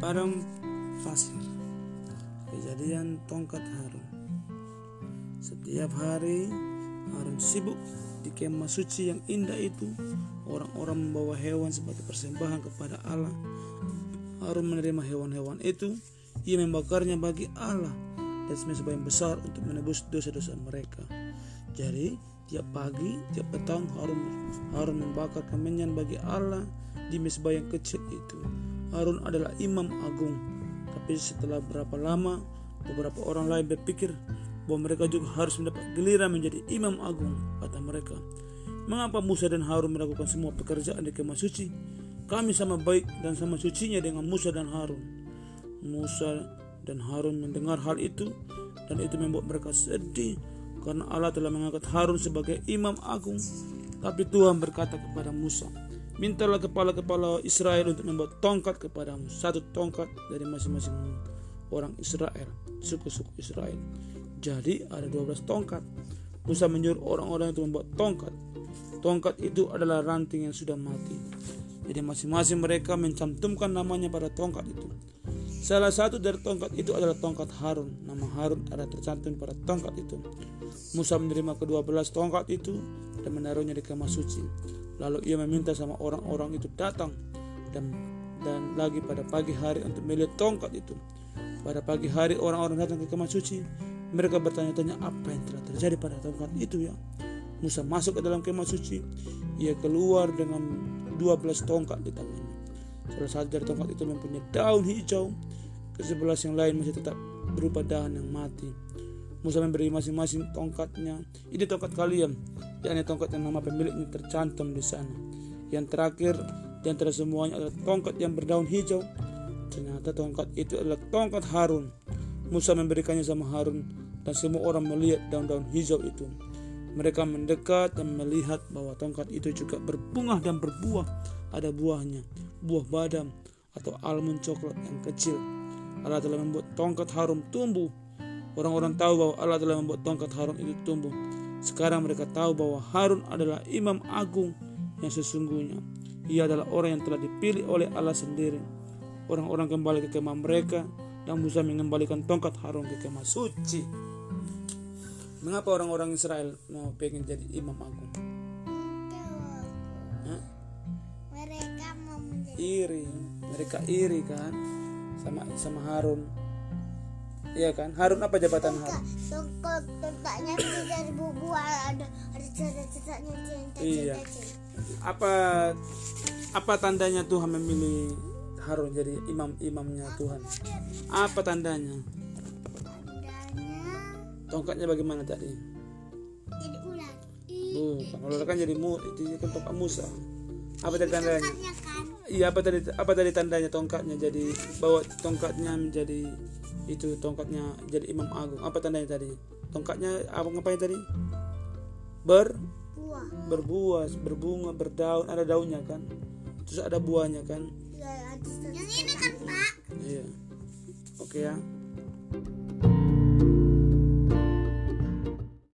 padang pasir. Kejadian tongkat Harun. Setiap hari Harun sibuk di kemah suci yang indah itu. Orang-orang membawa hewan sebagai persembahan kepada Allah. Harun menerima hewan-hewan itu. Ia membakarnya bagi Allah dan sebagai besar untuk menebus dosa-dosa mereka. Jadi tiap pagi, tiap petang Harun Harun membakar kemenyan bagi Allah di mesbah yang kecil itu. Harun adalah imam agung. Tapi setelah berapa lama, beberapa orang lain berpikir bahwa mereka juga harus mendapat giliran menjadi imam agung, kata mereka. Mengapa Musa dan Harun melakukan semua pekerjaan di kemah suci? Kami sama baik dan sama sucinya dengan Musa dan Harun. Musa dan Harun mendengar hal itu dan itu membuat mereka sedih karena Allah telah mengangkat Harun sebagai imam agung. Tapi Tuhan berkata kepada Musa, Mintalah kepala-kepala Israel untuk membuat tongkat kepadamu, satu tongkat dari masing-masing orang Israel, suku-suku Israel. Jadi ada 12 tongkat. Musa menyuruh orang-orang itu membuat tongkat. Tongkat itu adalah ranting yang sudah mati. Jadi masing-masing mereka mencantumkan namanya pada tongkat itu. Salah satu dari tongkat itu adalah tongkat Harun. Nama Harun ada tercantum pada tongkat itu. Musa menerima kedua belas tongkat itu dan menaruhnya di kamar suci. Lalu ia meminta sama orang-orang itu datang dan dan lagi pada pagi hari untuk melihat tongkat itu. Pada pagi hari orang-orang datang ke kamar suci. Mereka bertanya-tanya apa yang telah terjadi pada tongkat itu ya. Musa masuk ke dalam kemah suci. Ia keluar dengan 12 tongkat di tangannya. Salah satu dari tongkat itu mempunyai daun hijau. Ke sebelah yang lain masih tetap berupa dahan yang mati. Musa memberi masing-masing tongkatnya. Ini tongkat kalian yakni tongkat yang nama pemiliknya tercantum di sana. Yang terakhir di antara semuanya adalah tongkat yang berdaun hijau. Ternyata tongkat itu adalah tongkat Harun. Musa memberikannya sama Harun dan semua orang melihat daun-daun hijau itu. Mereka mendekat dan melihat bahwa tongkat itu juga berbunga dan berbuah. Ada buahnya, buah badam atau almond coklat yang kecil. Allah telah membuat tongkat Harun tumbuh. Orang-orang tahu bahwa Allah telah membuat tongkat Harun itu tumbuh sekarang mereka tahu bahwa Harun adalah imam agung yang sesungguhnya. Ia adalah orang yang telah dipilih oleh Allah sendiri. Orang-orang kembali ke kemah mereka dan Musa mengembalikan tongkat Harun ke kemah suci. Mengapa orang-orang Israel mau pengen jadi imam agung? Hah? Mereka mau menjadi Iri, mereka iri kan sama sama Harun. Iya kan? Harun apa jabatan Harun? tongkat tongkatnya bisa dari bubu ada ada cerita-ceritanya cinta Iya. apa apa tandanya Tuhan memilih Harun jadi imam imamnya Tuhan? apa tandanya? Tandanya tongkatnya bagaimana tadi? jadi ular. Bukan ular kan jadi mu itu kan tongkat Musa. Apa tadi tandanya? tongkatnya kan iya apa tadi apa tadi tandanya tongkatnya jadi bawa tongkatnya menjadi itu tongkatnya jadi imam agung. Apa tandanya tadi? Tongkatnya apa ngapain tadi? Ber? Buah. berbuah berbunga berdaun ada daunnya kan? Terus ada buahnya kan? Ya, ada Yang ini kan pak. iya. Oke ya